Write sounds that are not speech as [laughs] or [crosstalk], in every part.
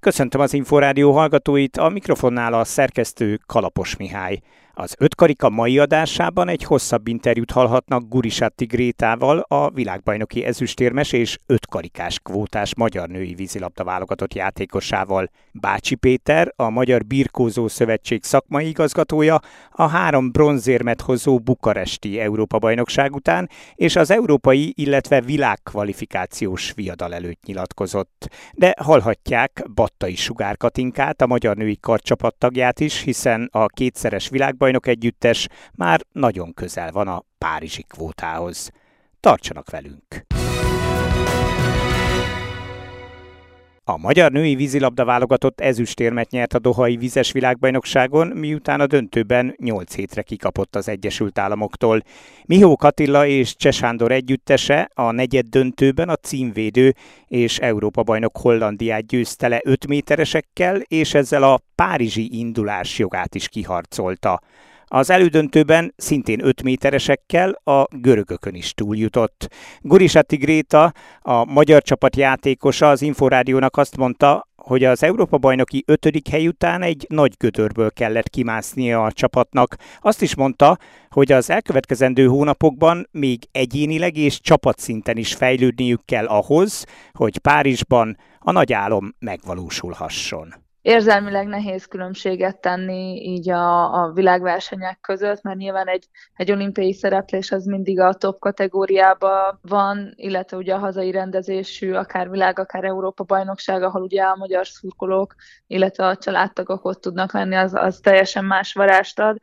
Köszöntöm az Inforádió hallgatóit, a mikrofonnál a szerkesztő Kalapos Mihály. Az ötkarika mai adásában egy hosszabb interjút hallhatnak Gurisatti Grétával, a világbajnoki ezüstérmes és ötkarikás kvótás magyar női vízilabda válogatott játékosával. Bácsi Péter, a Magyar Birkózó Szövetség szakmai igazgatója, a három bronzérmet hozó bukaresti Európa-bajnokság után, és az európai, illetve világkvalifikációs viadal előtt nyilatkozott. De hallhatják Battai Sugár Katinkát, a magyar női karcsapat tagját is, hiszen a kétszeres világbajnok bajnok együttes már nagyon közel van a Párizsi kvótához. Tartsanak velünk! A magyar női vízilabda válogatott ezüstérmet nyert a Dohai vizes világbajnokságon, miután a döntőben 8 hétre kikapott az Egyesült Államoktól. Mihó Katilla és Csesándor együttese a negyed döntőben a címvédő és Európa-bajnok Hollandiát győzte le 5 méteresekkel, és ezzel a párizsi indulás jogát is kiharcolta. Az elődöntőben szintén 5 méteresekkel a görögökön is túljutott. Gurisati Gréta, a magyar csapat játékosa az Inforádiónak azt mondta, hogy az Európa-bajnoki ötödik hely után egy nagy gödörből kellett kimásznia a csapatnak. Azt is mondta, hogy az elkövetkezendő hónapokban még egyénileg és csapatszinten is fejlődniük kell ahhoz, hogy Párizsban a nagy álom megvalósulhasson érzelmileg nehéz különbséget tenni így a, a világversenyek között, mert nyilván egy, egy olimpiai szereplés az mindig a top kategóriában van, illetve ugye a hazai rendezésű, akár világ, akár Európa bajnokság, ahol ugye a magyar szurkolók, illetve a családtagok ott tudnak lenni, az, az teljesen más varást ad.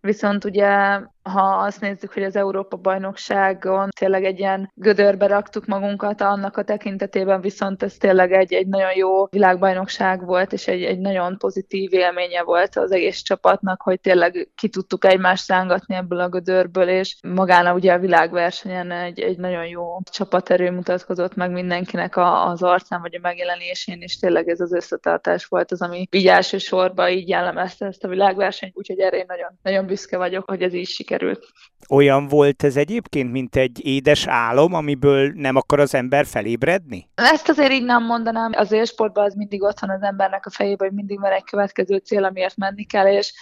Viszont ugye ha azt nézzük, hogy az Európa-bajnokságon tényleg egy ilyen gödörbe raktuk magunkat, annak a tekintetében viszont ez tényleg egy, egy nagyon jó világbajnokság volt, és egy, egy nagyon pozitív élménye volt az egész csapatnak, hogy tényleg ki tudtuk egymást rángatni ebből a gödörből, és magán ugye a világversenyen egy, egy nagyon jó csapaterő mutatkozott meg mindenkinek a, az arcán, vagy a megjelenésén, és tényleg ez az összetartás volt az, ami így elsősorban így jellemezte ezt a világversenyt, úgyhogy erre én nagyon, nagyon büszke vagyok, hogy ez sikerült sikerült. Olyan volt ez egyébként, mint egy édes álom, amiből nem akar az ember felébredni? Ezt azért így nem mondanám. Az élsportban az mindig ott van az embernek a fejében, hogy mindig van egy következő cél, amiért menni kell, és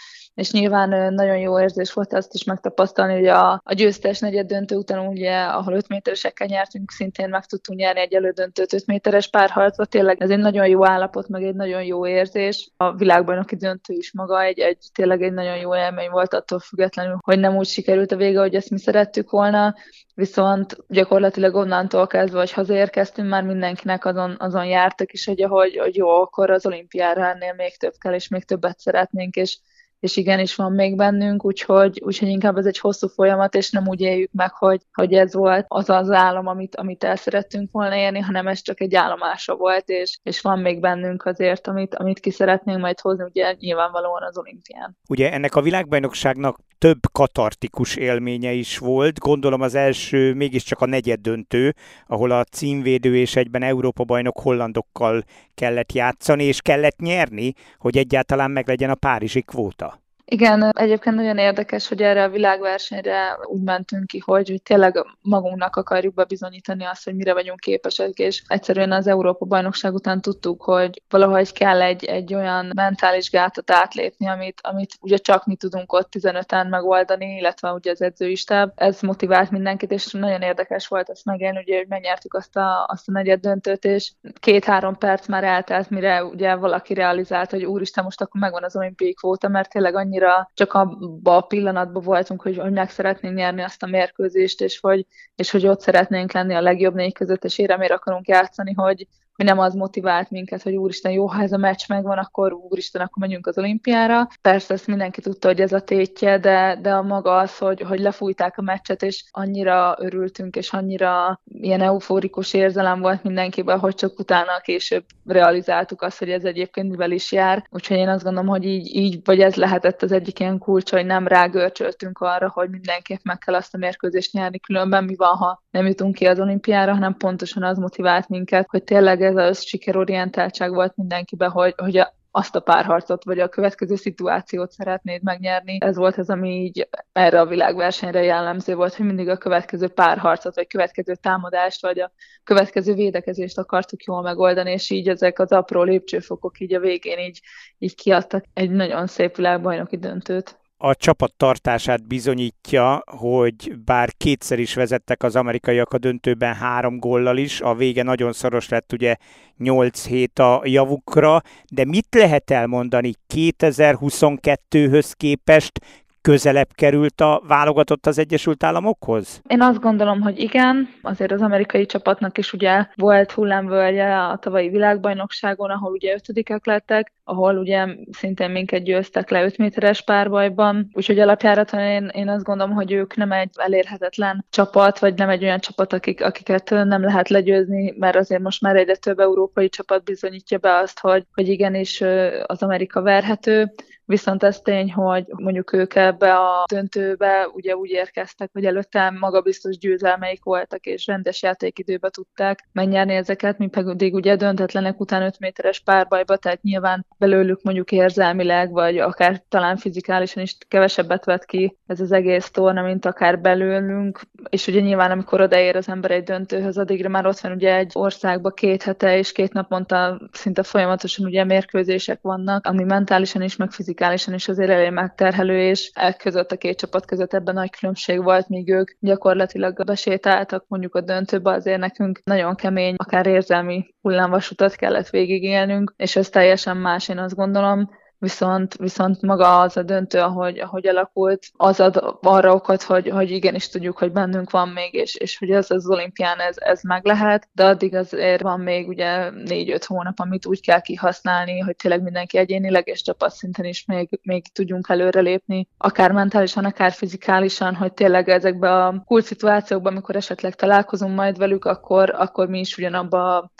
és nyilván nagyon jó érzés volt azt is megtapasztalni, hogy a, a győztes negyed döntő után ugye, ahol 5 méteresekkel nyertünk, szintén meg tudtunk nyerni egy elődöntőt 5 méteres párharcba, tényleg ez egy nagyon jó állapot, meg egy nagyon jó érzés. A világbajnoki döntő is maga egy, egy tényleg egy nagyon jó élmény volt attól függetlenül, hogy nem úgy sikerült a vége, hogy ezt mi szerettük volna, viszont gyakorlatilag onnantól kezdve, hogy hazaérkeztünk, már mindenkinek azon, azon jártak is, hogy, hogy, hogy jó, akkor az olimpiára ennél még több kell, és még többet szeretnénk, és és igenis van még bennünk, úgyhogy, úgyhogy inkább ez egy hosszú folyamat, és nem úgy éljük meg, hogy, hogy ez volt az az álom, amit, amit el szerettünk volna érni, hanem ez csak egy állomása volt, és, és van még bennünk azért, amit, amit ki szeretnénk majd hozni, ugye nyilvánvalóan az olimpián. Ugye ennek a világbajnokságnak több katartikus élménye is volt. Gondolom az első mégiscsak a negyed döntő, ahol a címvédő és egyben Európa bajnok hollandokkal kellett játszani, és kellett nyerni, hogy egyáltalán meglegyen a párizsi kvóta. Igen, egyébként nagyon érdekes, hogy erre a világversenyre úgy mentünk ki, hogy tényleg magunknak akarjuk bebizonyítani azt, hogy mire vagyunk képesek, és egyszerűen az Európa bajnokság után tudtuk, hogy valahogy kell egy, egy olyan mentális gátat átlépni, amit, amit ugye csak mi tudunk ott 15-en megoldani, illetve ugye az edzőistáb. Ez motivált mindenkit, és nagyon érdekes volt ezt megélni, ugye, hogy megnyertük azt a, azt a negyed döntőt, és két-három perc már eltelt, mire ugye valaki realizált, hogy úristen, most akkor megvan az olimpiai kvóta, mert tényleg annyi annyira csak abban a pillanatban voltunk, hogy, hogy meg szeretnénk nyerni azt a mérkőzést, és hogy, és hogy ott szeretnénk lenni a legjobb négy között, és éremért akarunk játszani, hogy nem az motivált minket, hogy úristen, jó, ha ez a meccs megvan, akkor úristen, akkor menjünk az olimpiára. Persze ezt mindenki tudta, hogy ez a tétje, de, de a maga az, hogy, hogy lefújták a meccset, és annyira örültünk, és annyira ilyen euforikus érzelem volt mindenkiben, hogy csak utána később realizáltuk azt, hogy ez egyébként mivel is jár. Úgyhogy én azt gondolom, hogy így, így vagy ez lehetett az egyik ilyen kulcs, hogy nem rágörcsöltünk arra, hogy mindenképp meg kell azt a mérkőzést nyerni, különben mi van, ha nem jutunk ki az olimpiára, hanem pontosan az motivált minket, hogy tényleg ez az sikerorientáltság volt mindenkiben, hogy, hogy a, azt a párharcot, vagy a következő szituációt szeretnéd megnyerni. Ez volt az, ami így erre a világversenyre jellemző volt, hogy mindig a következő párharcot, vagy következő támadást, vagy a következő védekezést akartuk jól megoldani, és így ezek az apró lépcsőfokok így a végén így, így kiadtak egy nagyon szép világbajnoki döntőt a csapat tartását bizonyítja, hogy bár kétszer is vezettek az amerikaiak a döntőben három góllal is, a vége nagyon szoros lett ugye 8 hét a javukra, de mit lehet elmondani 2022-höz képest közelebb került a válogatott az Egyesült Államokhoz? Én azt gondolom, hogy igen. Azért az amerikai csapatnak is ugye volt hullámvölgye a tavalyi világbajnokságon, ahol ugye ötödikek lettek, ahol ugye szintén minket győztek le 5 méteres párbajban. Úgyhogy alapjáraton én, én azt gondolom, hogy ők nem egy elérhetetlen csapat, vagy nem egy olyan csapat, akik, akiket nem lehet legyőzni, mert azért most már egyre több európai csapat bizonyítja be azt, hogy, hogy igenis az Amerika verhető. Viszont ez tény, hogy mondjuk ők ebbe a döntőbe ugye úgy érkeztek, hogy előtte magabiztos győzelmeik voltak, és rendes játékidőbe tudták megnyerni ezeket, mi pedig ugye döntetlenek után 5 méteres párbajba, tehát nyilván belőlük mondjuk érzelmileg, vagy akár talán fizikálisan is kevesebbet vett ki ez az egész torna, mint akár belőlünk. És ugye nyilván, amikor odaér az ember egy döntőhöz, addigra már ott van ugye egy országban két hete és két naponta szinte folyamatosan ugye mérkőzések vannak, ami mentálisan is, meg fizikálisan is azért elég megterhelő, és e között a két csapat között ebben nagy különbség volt, míg ők gyakorlatilag besétáltak mondjuk a döntőbe, azért nekünk nagyon kemény, akár érzelmi hullámvasutat kellett végigélnünk, és ez teljesen más, én azt gondolom viszont, viszont maga az a döntő, ahogy, ahogy alakult, az ad arra okot, hogy, hogy igenis tudjuk, hogy bennünk van még, és, és hogy ez az olimpián ez, ez meg lehet, de addig azért van még ugye négy-öt hónap, amit úgy kell kihasználni, hogy tényleg mindenki egyénileg és csapatszinten is még, még tudjunk előrelépni, akár mentálisan, akár fizikálisan, hogy tényleg ezekbe a kult szituációkban, amikor esetleg találkozunk majd velük, akkor, akkor mi is ugyanabba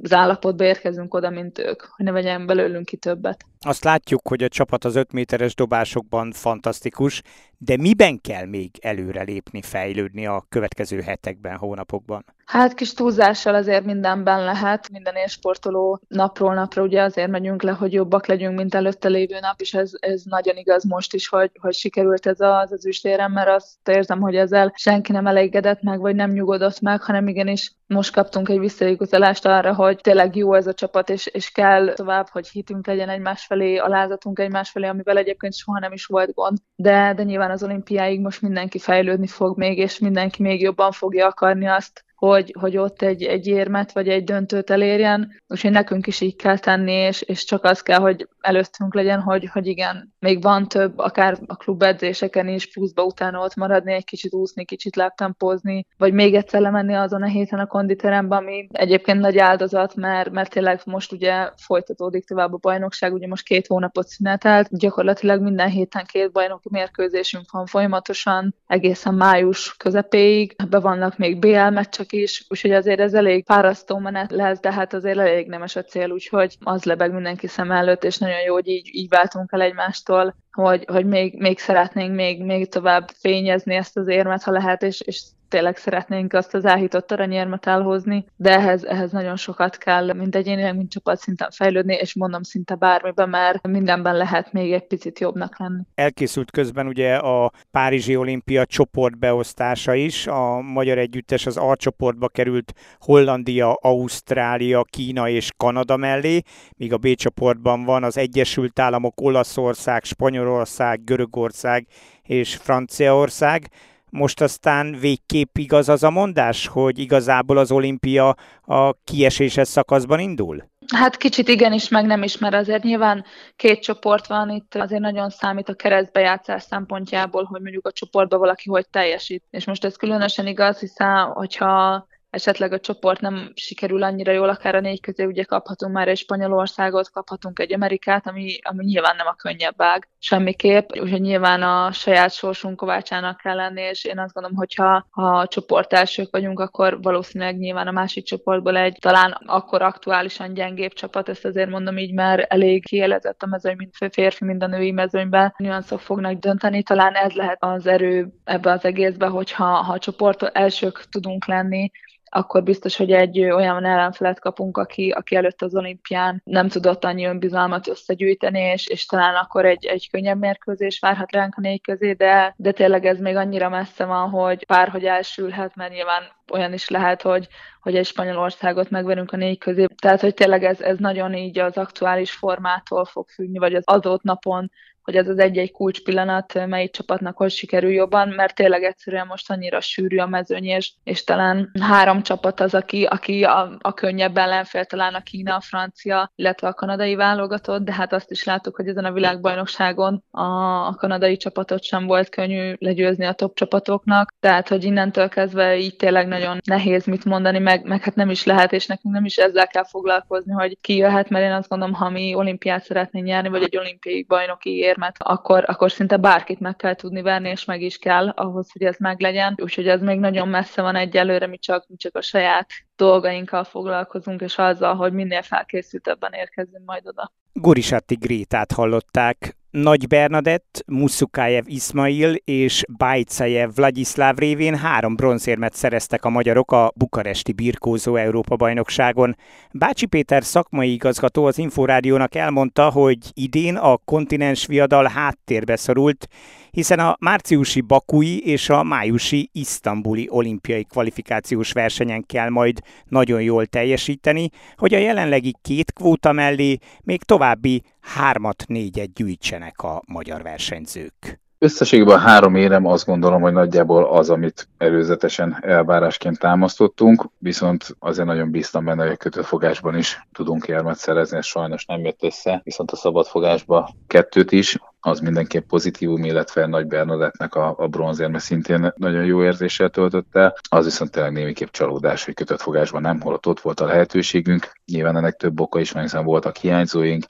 az állapotba érkezünk oda, mint ők, hogy ne vegyen belőlünk ki többet. Azt látjuk, hogy a csapat az 5 méteres dobásokban fantasztikus, de miben kell még előrelépni, fejlődni a következő hetekben, hónapokban? Hát kis túlzással azért mindenben lehet, minden élsportoló napról napra ugye azért megyünk le, hogy jobbak legyünk, mint előtte lévő nap, és ez, ez nagyon igaz most is, hogy, hogy sikerült ez az, az üstérem, mert azt érzem, hogy ezzel senki nem elégedett meg, vagy nem nyugodott meg, hanem igenis most kaptunk egy visszaigazоlást arra, hogy tényleg jó ez a csapat, és, és kell tovább, hogy hitünk legyen egymás felé, alázatunk egymás felé, amivel egyébként soha nem is volt gond. De, de nyilván az olimpiáig most mindenki fejlődni fog még, és mindenki még jobban fogja akarni azt, hogy, hogy ott egy, egy érmet vagy egy döntőt elérjen, úgyhogy nekünk is így kell tenni, és, és csak az kell, hogy előttünk legyen, hogy, hogy igen, még van több, akár a klubedzéseken is pluszba utána ott maradni, egy kicsit úszni, kicsit láptempózni, vagy még egyszer lemenni azon a héten a konditerembe, ami egyébként nagy áldozat, mert, mert tényleg most ugye folytatódik tovább a bajnokság, ugye most két hónapot szünetelt, gyakorlatilag minden héten két bajnoki mérkőzésünk van folyamatosan, egészen május közepéig, be vannak még BL meccsek is, úgyhogy azért ez elég fárasztó menet lesz, de hát azért elég nemes a cél, úgyhogy az lebeg mindenki szem előtt, és nagyon jó, hogy így, így váltunk el egymástól, hogy, hogy még, még szeretnénk még, még tovább fényezni ezt az érmet, ha lehet, és, és tényleg szeretnénk azt az elhitott aranyérmet elhozni, de ehhez, ehhez nagyon sokat kell, mint egyénileg, mint csapat szinten fejlődni, és mondom szinte bármiben, mert mindenben lehet még egy picit jobbnak lenni. Elkészült közben ugye a Párizsi olimpia csoportbeosztása is, a magyar együttes az A csoportba került Hollandia, Ausztrália, Kína és Kanada mellé, míg a B csoportban van az Egyesült Államok, Olaszország, Spanyolország, Görögország és Franciaország. Most aztán végképp igaz az a mondás, hogy igazából az olimpia a kieséses szakaszban indul? Hát kicsit igenis, meg nem is, mert azért nyilván két csoport van, itt azért nagyon számít a keresztbejátszás szempontjából, hogy mondjuk a csoportban valaki hogy teljesít. És most ez különösen igaz, hiszen hogyha esetleg a csoport nem sikerül annyira jól, akár a négy közé ugye kaphatunk már egy Spanyolországot, kaphatunk egy Amerikát, ami, ami nyilván nem a könnyebb ág semmiképp, úgyhogy nyilván a saját sorsunk kovácsának kell lenni, és én azt gondolom, hogyha ha a csoport elsők vagyunk, akkor valószínűleg nyilván a másik csoportból egy talán akkor aktuálisan gyengébb csapat, ezt azért mondom így, mert elég kielezett a mezőny, mind férfi, mind a női mezőnyben, nüanszok fognak dönteni, talán ez lehet az erő ebbe az egészbe, hogyha ha a csoport elsők tudunk lenni, akkor biztos, hogy egy olyan ellenfelet kapunk, aki, aki előtt az olimpián nem tudott annyi önbizalmat összegyűjteni, és, és talán akkor egy, egy könnyebb mérkőzés várhat ránk a négy közé, de, de tényleg ez még annyira messze van, hogy pár, hogy elsülhet, mert nyilván olyan is lehet, hogy, hogy egy Spanyolországot megverünk a négy közé. Tehát, hogy tényleg ez, ez nagyon így az aktuális formától fog függni, vagy az adott napon hogy ez az egy-egy kulcs pillanat melyik csapatnak hogy sikerül jobban, mert tényleg egyszerűen most annyira sűrű a mezőny, és, és talán három csapat az, aki, aki a, a könnyebb ellenfél, talán a Kína, a francia, illetve a kanadai válogatott, de hát azt is láttuk, hogy ezen a világbajnokságon a, a kanadai csapatot sem volt könnyű legyőzni a top csapatoknak, tehát hogy innentől kezdve így tényleg nagyon nehéz mit mondani, meg, meg hát nem is lehet, és nekünk nem is ezzel kell foglalkozni, hogy ki jöhet, mert én azt gondolom, ha mi olimpiát szeretnénk nyerni, vagy egy olimpiai bajnoki ér érmet, akkor, akkor szinte bárkit meg kell tudni verni, és meg is kell ahhoz, hogy ez meglegyen. Úgyhogy ez még nagyon messze van egyelőre, mi csak, mi csak a saját dolgainkkal foglalkozunk, és azzal, hogy minél felkészültebben érkezünk majd oda. Gorisatti Grétát hallották, nagy Bernadett, Muszukájev Ismail és Bajcajev Vladislav révén három bronzérmet szereztek a magyarok a bukaresti birkózó Európa-bajnokságon. Bácsi Péter szakmai igazgató az Inforádiónak elmondta, hogy idén a kontinens viadal háttérbe szorult, hiszen a márciusi bakui és a májusi isztambuli olimpiai kvalifikációs versenyen kell majd nagyon jól teljesíteni, hogy a jelenlegi két kvóta mellé még további hármat, négyet gyűjtsenek a magyar versenyzők. Összességében három érem azt gondolom, hogy nagyjából az, amit előzetesen elvárásként támasztottunk, viszont azért nagyon bíztam benne, hogy a kötött fogásban is tudunk érmet szerezni, ez sajnos nem jött össze, viszont a szabadfogásban kettőt is, az mindenképp pozitívum, illetve Nagy Bernadettnek a, a bronzérme szintén nagyon jó érzéssel töltött el. Az viszont tényleg némiképp csalódás, hogy kötött fogásban nem, holott ott volt a lehetőségünk. Nyilván ennek több oka is, mert voltak hiányzóink,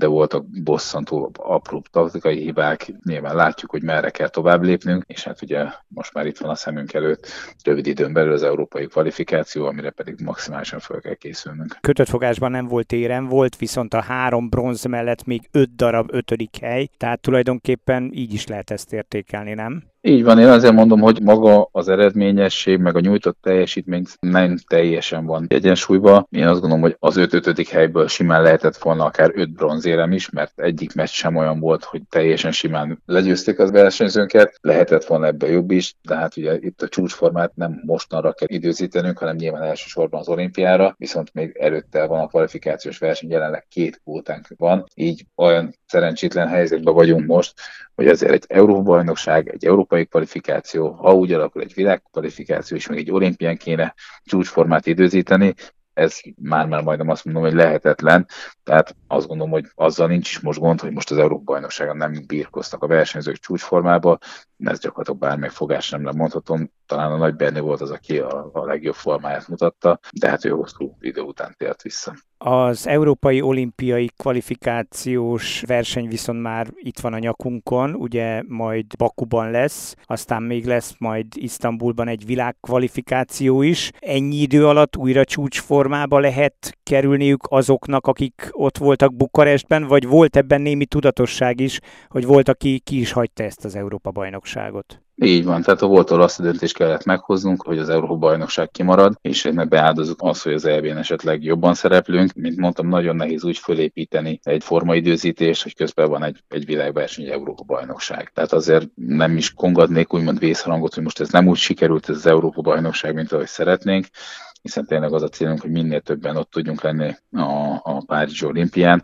de voltak bosszantó apró taktikai hibák, nyilván látjuk, hogy merre kell tovább lépnünk, és hát ugye most már itt van a szemünk előtt rövid időn belül az európai kvalifikáció, amire pedig maximálisan fel kell készülnünk. Kötött fogásban nem volt érem, volt viszont a három bronz mellett még öt darab ötödik hely, tehát tulajdonképpen így is lehet ezt értékelni, nem? Így van, én azért mondom, hogy maga az eredményesség, meg a nyújtott teljesítmény nem teljesen van egyensúlyban. Én azt gondolom, hogy az 5-5. helyből simán lehetett volna akár 5 bronzérem is, mert egyik meccs sem olyan volt, hogy teljesen simán legyőzték az versenyzőnket. Lehetett volna ebből jobb is, de hát ugye itt a csúcsformát nem mostanra kell időzítenünk, hanem nyilván elsősorban az olimpiára, viszont még előtte van a kvalifikációs verseny, jelenleg két kvótánk van, így olyan szerencsétlen helyzetben vagyunk most, hogy azért egy Európa-bajnokság, egy európai kvalifikáció, ha úgy alakul egy világkvalifikáció, és még egy olimpián kéne csúcsformát időzíteni, ez már-már majdnem azt mondom, hogy lehetetlen. Tehát azt gondolom, hogy azzal nincs is most gond, hogy most az Európa-bajnokságon nem birkoztak a versenyzők csúcsformába, ez gyakorlatilag bármely fogás nem lemondhatom. Talán a Nagy Berni volt az, aki a, a legjobb formáját mutatta, de hát ő hosszú idő után tért vissza. Az európai olimpiai kvalifikációs verseny viszont már itt van a nyakunkon, ugye majd Bakuban lesz, aztán még lesz majd Isztambulban egy világkvalifikáció is. Ennyi idő alatt újra csúcsformába lehet kerülniük azoknak, akik ott voltak Bukarestben, vagy volt ebben némi tudatosság is, hogy volt, aki ki is hagyta ezt az Európa-bajnokságot? Így van, tehát a voltól azt a döntést kellett meghoznunk, hogy az Európa-bajnokság kimarad, és ennek beáldozunk az, hogy az EB-n esetleg jobban szereplünk. Mint mondtam, nagyon nehéz úgy fölépíteni egy formaidőzítést, hogy közben van egy, egy világverseny, egy Európa-bajnokság. Tehát azért nem is kongadnék úgymond vészharangot, hogy most ez nem úgy sikerült ez az Európa-bajnokság, mint ahogy szeretnénk hiszen tényleg az a célunk, hogy minél többen ott tudjunk lenni a, a Párizsi olimpián,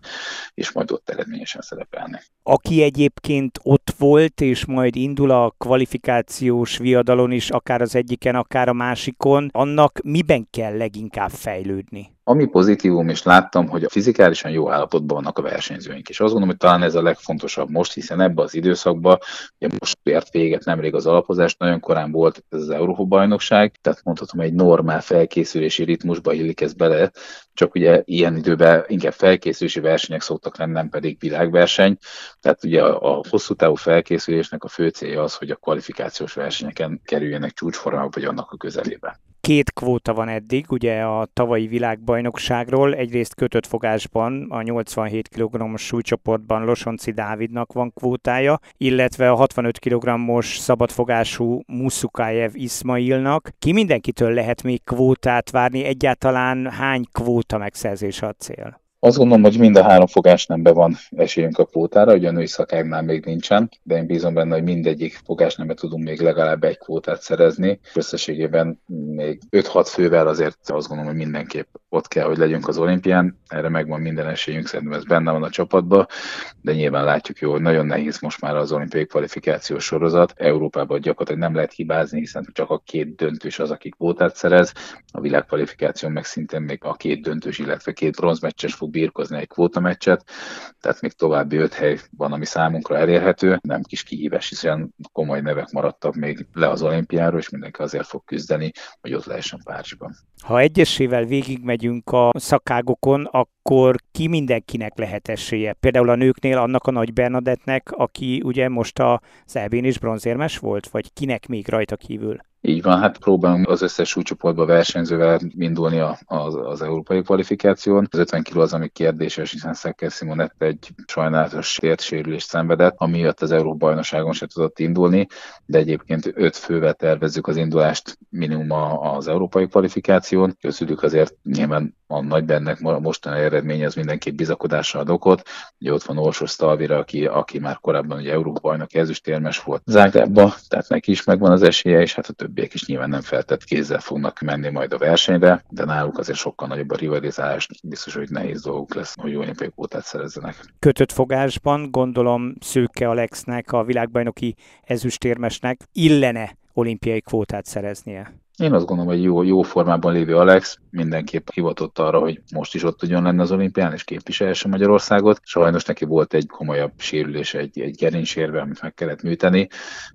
és majd ott eredményesen szerepelni. Aki egyébként ott volt, és majd indul a kvalifikációs viadalon is, akár az egyiken, akár a másikon, annak miben kell leginkább fejlődni? Ami pozitívum, és láttam, hogy a fizikálisan jó állapotban vannak a versenyzőink, és azt gondolom, hogy talán ez a legfontosabb most, hiszen ebbe az időszakban, ugye most ért véget nemrég az alapozás, nagyon korán volt ez az Európa-bajnokság, tehát mondhatom, egy normál felkészülési ritmusba illik ez bele, csak ugye ilyen időben inkább felkészülési versenyek szoktak lenni, nem pedig világverseny. Tehát ugye a, a hosszú távú felkészülésnek a fő célja az, hogy a kvalifikációs versenyeken kerüljenek csúcsformába, vagy annak a közelében. Két kvóta van eddig, ugye a tavalyi világbajnokságról, egyrészt kötött fogásban a 87 kg-os súlycsoportban Losonci Dávidnak van kvótája, illetve a 65 kg-os szabadfogású Muszukájev Ismailnak. Ki mindenkitől lehet még kvótát várni, egyáltalán hány kvóta megszerzése a cél? Azt gondolom, hogy mind a három fogásnemben van esélyünk a kvótára, ugye a női szakágnál még nincsen, de én bízom benne, hogy mindegyik fogásnembe tudunk még legalább egy kvótát szerezni. Összességében még 5-6 fővel azért azt gondolom, hogy mindenképp ott kell, hogy legyünk az olimpián. Erre megvan minden esélyünk, szerintem ez benne van a csapatban, de nyilván látjuk jó, hogy nagyon nehéz most már az olimpiai kvalifikációs sorozat. Európában gyakorlatilag nem lehet hibázni, hiszen csak a két döntős az, aki kvótát szerez. A világkvalifikáció meg szintén még a két döntős, illetve két bronzmeccses fog birkozni egy kvótameccset, tehát még további öt hely van, ami számunkra elérhető. Nem kis kihívás, hiszen komoly nevek maradtak még le az olimpiáról, és mindenki azért fog küzdeni, hogy ott lehessen Párizsban. Ha egyesével végigmegyünk a szakágokon, akkor ki mindenkinek lehet esélye? Például a nőknél annak a Nagy Bernadettnek, aki ugye most a Elbén is bronzérmes volt, vagy kinek még rajta kívül? Így van, hát próbálunk az összes súlycsoportba versenyzővel indulni az, az európai kvalifikáción. Az 50 kg az, ami kérdéses, hiszen Szekker Simonett egy sajnálatos térsérülést szenvedett, amiatt az Európa bajnokságon se tudott indulni, de egyébként öt fővel tervezzük az indulást minimum az európai kvalifikáción. Közülük azért nyilván a nagy bennek a mostani eredmény az mindenképp bizakodásra ad okot. Ugye ott van Orsos Stalvira, aki, aki már korábban ugye Európa bajnok ezüstérmes volt Zágrábba, tehát neki is megvan az esélye, és hát a többiek is nyilván nem feltett kézzel fognak menni majd a versenyre, de náluk azért sokkal nagyobb a rivalizálás, biztos, hogy nehéz dolguk lesz, hogy olimpiai kvótát szerezzenek. Kötött fogásban gondolom Szőke Alexnek, a világbajnoki ezüstérmesnek illene olimpiai kvótát szereznie. Én azt gondolom, hogy jó, jó formában lévő Alex mindenképp hivatott arra, hogy most is ott tudjon lenni az olimpián, és képviselhesse Magyarországot. Sajnos neki volt egy komolyabb sérülés, egy, egy gerincsérve, amit meg kellett műteni.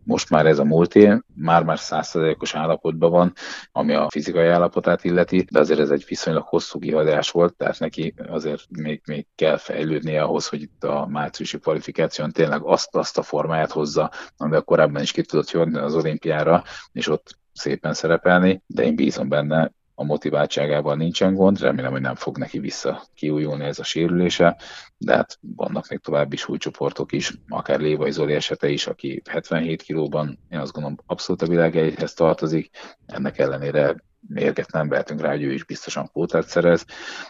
Most már ez a múlté, már-már százszerzalékos állapotban van, ami a fizikai állapotát illeti, de azért ez egy viszonylag hosszú kihadás volt, tehát neki azért még, még kell fejlődnie ahhoz, hogy itt a márciusi kvalifikáción tényleg azt, azt a formáját hozza, amivel korábban is ki tudott jönni az olimpiára, és ott szépen szerepelni, de én bízom benne, a motiváltságával nincsen gond, remélem, hogy nem fog neki vissza kiújulni ez a sérülése, de hát vannak még további súlycsoportok is, akár Lévai Zoli esete is, aki 77 kilóban, én azt gondolom abszolút a világelyhez tartozik, ennek ellenére mérget nem vehetünk rá, hogy ő is biztosan kvótát szerez,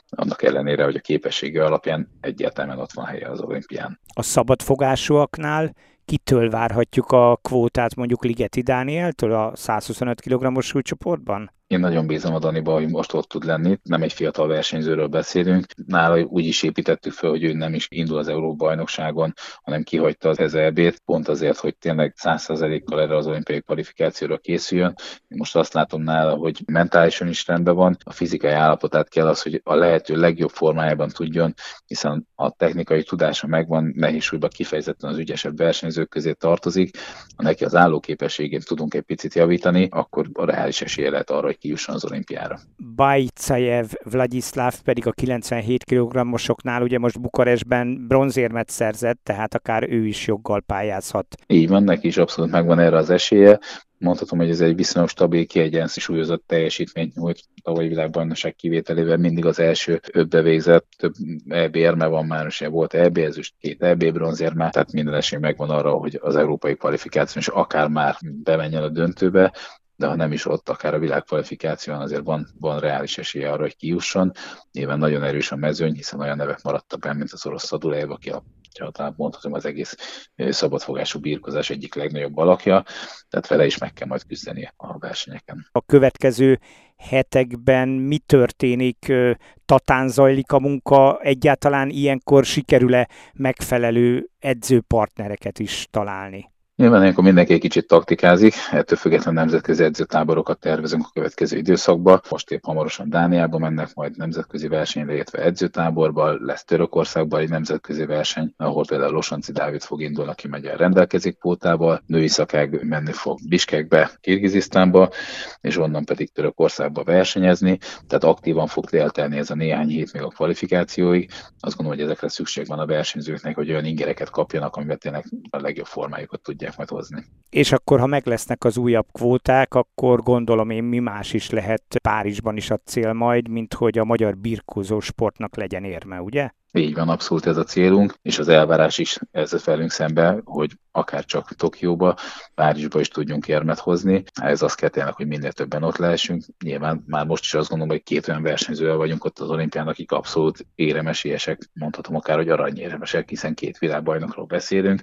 annak ellenére, hogy a képessége alapján egyértelműen ott van helye az olimpián. A szabadfogásúaknál kitől várhatjuk a kvótát mondjuk Ligeti Dánieltől a 125 kg-os súlycsoportban? Én nagyon bízom a Daniba, hogy most ott tud lenni. Nem egy fiatal versenyzőről beszélünk. Nála úgy is építettük fel, hogy ő nem is indul az Európa bajnokságon, hanem kihagyta az EZB-t, pont azért, hogy tényleg 100%-kal erre az olimpiai kvalifikációra készüljön. Most azt látom nála, hogy mentálisan is rendben van, a fizikai állapotát kell az, hogy a lehető legjobb formájában tudjon, hiszen a technikai tudása megvan, nehéz súlyban kifejezetten az ügyesebb versenyzők közé tartozik. Ha neki az állóképességét tudunk egy picit javítani, akkor a reális esélye lehet arra, hogy kijusson az olimpiára. Bajcajev Vladislav pedig a 97 kg-osoknál ugye most Bukarestben bronzérmet szerzett, tehát akár ő is joggal pályázhat. Így van, neki is abszolút megvan erre az esélye mondhatom, hogy ez egy viszonylag stabil, kiegyensúlyozott teljesítményt nyújt tavalyi világbajnokság kivételével mindig az első ötbe végzett, több EB érme van már, és volt EB ezüst, két EB bronzérme, tehát minden esély megvan arra, hogy az európai kvalifikáció is akár már bemenjen a döntőbe, de ha nem is ott, akár a világkvalifikáción azért van, van reális esélye arra, hogy kijusson. Nyilván nagyon erős a mezőny, hiszen olyan nevek maradtak benne, mint az orosz Szadulejev, aki a talán mondhatom az egész szabadfogású birkozás egyik legnagyobb alakja, tehát vele is meg kell majd küzdeni a versenyeken. A következő hetekben mi történik? Tatán zajlik a munka, egyáltalán ilyenkor sikerül-e megfelelő edzőpartnereket is találni? Nyilván ilyenkor mindenki egy kicsit taktikázik, ettől függetlenül nemzetközi edzőtáborokat tervezünk a következő időszakban. Most épp hamarosan Dániába mennek, majd nemzetközi versenyre, illetve edzőtáborba, lesz Törökországban egy nemzetközi verseny, ahol például Losonci Dávid fog indulni, aki megy el rendelkezik pótával, női szakág menni fog Biskekbe, Kirgizisztánba, és onnan pedig Törökországba versenyezni, tehát aktívan fog eltelni ez a néhány hét még a kvalifikációig. Azt gondolom, hogy ezekre szükség van a versenyzőknek, hogy olyan ingereket kapjanak, amivel tényleg a legjobb formájukat tudják fogják majd hozni. És akkor, ha meg lesznek az újabb kvóták, akkor gondolom én mi más is lehet Párizsban is a cél majd, mint hogy a magyar birkózó sportnak legyen érme, ugye? Így van, abszolút ez a célunk, és az elvárás is ez felünk szembe, hogy akár csak Tokióba, Párizsba is tudjunk érmet hozni. Ez azt kell tényleg, hogy minél többen ott lehessünk. Nyilván már most is azt gondolom, hogy két olyan versenyzővel vagyunk ott az olimpián, akik abszolút éremesélyesek, mondhatom akár, hogy aranyéremesek, hiszen két világbajnokról beszélünk.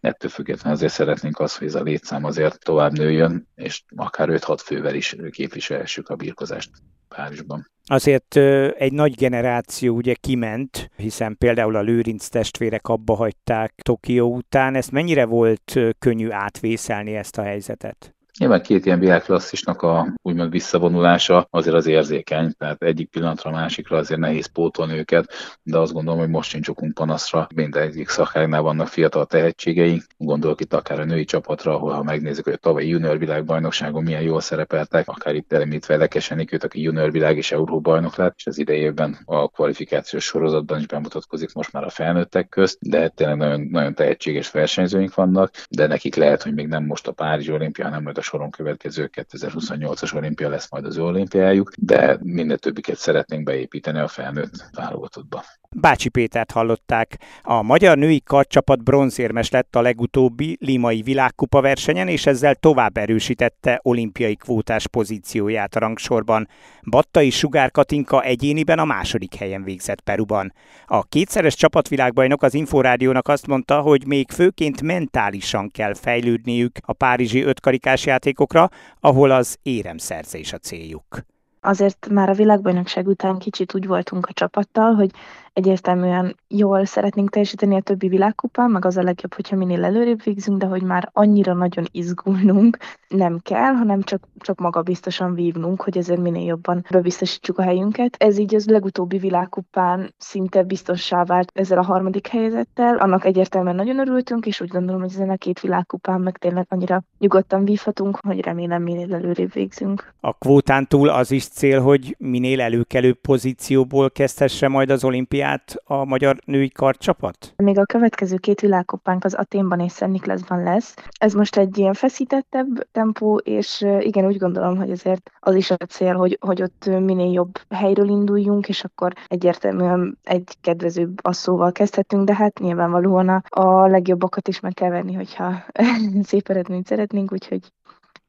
Ettől függetlenül azért szeretnénk azt, hogy ez a létszám azért tovább nőjön, és akár 5-6 fővel is képviselhessük a birkozást Párizsban. Azért egy nagy generáció ugye kiment, hiszen például a Lőrinc testvérek abba hagyták Tokió után. Ezt mennyire volt könnyű átvészelni ezt a helyzetet? Nyilván két ilyen világklasszisnak a úgymond visszavonulása azért az érzékeny, tehát egyik pillanatra a másikra azért nehéz pótolni őket, de azt gondolom, hogy most sincs okunk panaszra. Mindegyik szakágnál vannak fiatal tehetségeink, gondolok itt akár a női csapatra, ahol ha megnézzük, hogy a tavalyi junior világbajnokságon milyen jól szerepeltek, akár itt elemítve Lekesenikőt, aki junior világ és Euró bajnok lett, és az idejében a kvalifikációs sorozatban is bemutatkozik most már a felnőttek közt, de tényleg nagyon, nagyon tehetséges versenyzőink vannak, de nekik lehet, hogy még nem most a Párizs olimpia, hanem majd a soron következő 2028-as olimpia lesz majd az olimpiájuk, de minden többiket szeretnénk beépíteni a felnőtt válogatottba. Bácsi Pétert hallották. A magyar női karcsapat bronzérmes lett a legutóbbi limai világkupa versenyen, és ezzel tovább erősítette olimpiai kvótás pozícióját a rangsorban. Battai Sugár Katinka egyéniben a második helyen végzett Peruban. A kétszeres csapatvilágbajnok az Inforádiónak azt mondta, hogy még főként mentálisan kell fejlődniük a párizsi ötkarikás játékokra, ahol az éremszerzés a céljuk. Azért már a világbajnokság után kicsit úgy voltunk a csapattal, hogy egyértelműen jól szeretnénk teljesíteni a többi világkupán, meg az a legjobb, hogyha minél előrébb végzünk, de hogy már annyira nagyon izgulnunk nem kell, hanem csak, csak maga biztosan vívnunk, hogy ezért minél jobban bebiztosítsuk a helyünket. Ez így az legutóbbi világkupán szinte biztossá vált ezzel a harmadik helyezettel. Annak egyértelműen nagyon örültünk, és úgy gondolom, hogy ezen a két világkupán meg tényleg annyira nyugodtan vívhatunk, hogy remélem minél előrébb végzünk. A kvótán túl az is cél, hogy minél előkelőbb pozícióból kezdhesse majd az olimpiát olimpiát a magyar női karcsapat? Még a következő két világkupánk az Aténban és Szent Niklaszban lesz. Ez most egy ilyen feszítettebb tempó, és igen, úgy gondolom, hogy ezért az is a cél, hogy, hogy ott minél jobb helyről induljunk, és akkor egyértelműen egy kedvezőbb asszóval kezdhetünk, de hát nyilvánvalóan a legjobbakat is meg kell venni, hogyha [laughs] szép eredményt szeretnénk, úgyhogy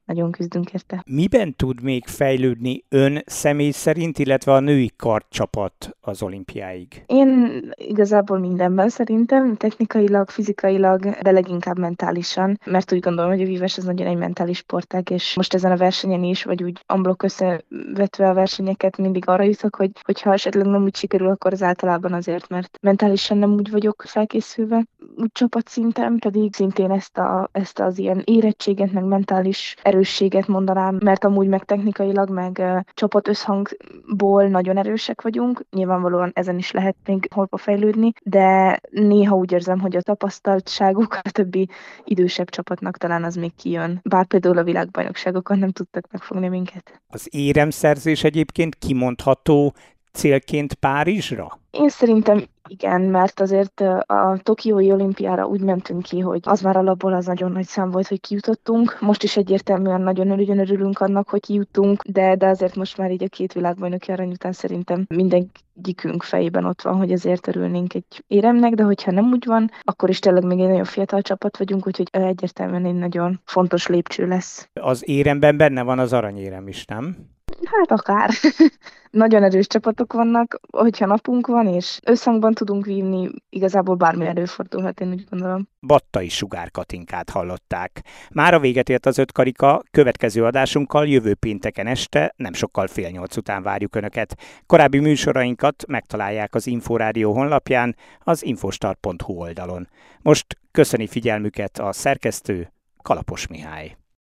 nagyon küzdünk érte. Miben tud még fejlődni ön személy szerint, illetve a női kartcsapat az olimpiáig? Én igazából mindenben szerintem, technikailag, fizikailag, de leginkább mentálisan, mert úgy gondolom, hogy a vívás az nagyon egy mentális sportág, és most ezen a versenyen is, vagy úgy amblok összevetve a versenyeket mindig arra jutok, hogy hogyha esetleg nem úgy sikerül, akkor az általában azért, mert mentálisan nem úgy vagyok felkészülve, csapatszinten, pedig szintén ezt, a, ezt az ilyen érettséget, meg mentális erősséget mondanám, mert amúgy meg technikailag, meg uh, csapat összhangból nagyon erősek vagyunk. Nyilvánvalóan ezen is lehet még holpa fejlődni, de néha úgy érzem, hogy a tapasztaltságuk a többi idősebb csapatnak talán az még kijön. Bár például a világbajnokságokon nem tudtak megfogni minket. Az éremszerzés egyébként kimondható célként Párizsra? Én szerintem igen, mert azért a Tokiói olimpiára úgy mentünk ki, hogy az már alapból az nagyon nagy szám volt, hogy kijutottunk. Most is egyértelműen nagyon nagyon örülünk annak, hogy kijutunk, de, de azért most már így a két világbajnoki arany után szerintem mindenkikünk fejében ott van, hogy ezért örülnénk egy éremnek, de hogyha nem úgy van, akkor is tényleg még egy nagyon fiatal csapat vagyunk, úgyhogy egyértelműen egy nagyon fontos lépcső lesz. Az éremben benne van az aranyérem is, nem? Hát akár. [laughs] Nagyon erős csapatok vannak, hogyha napunk van, és összhangban tudunk vívni, igazából bármi előfordulhat, én úgy gondolom. Battai Sugár Katinkát hallották. Már a véget ért az öt karika, következő adásunkkal jövő pénteken este, nem sokkal fél nyolc után várjuk Önöket. Korábbi műsorainkat megtalálják az Inforádió honlapján, az infostar.hu oldalon. Most köszöni figyelmüket a szerkesztő Kalapos Mihály.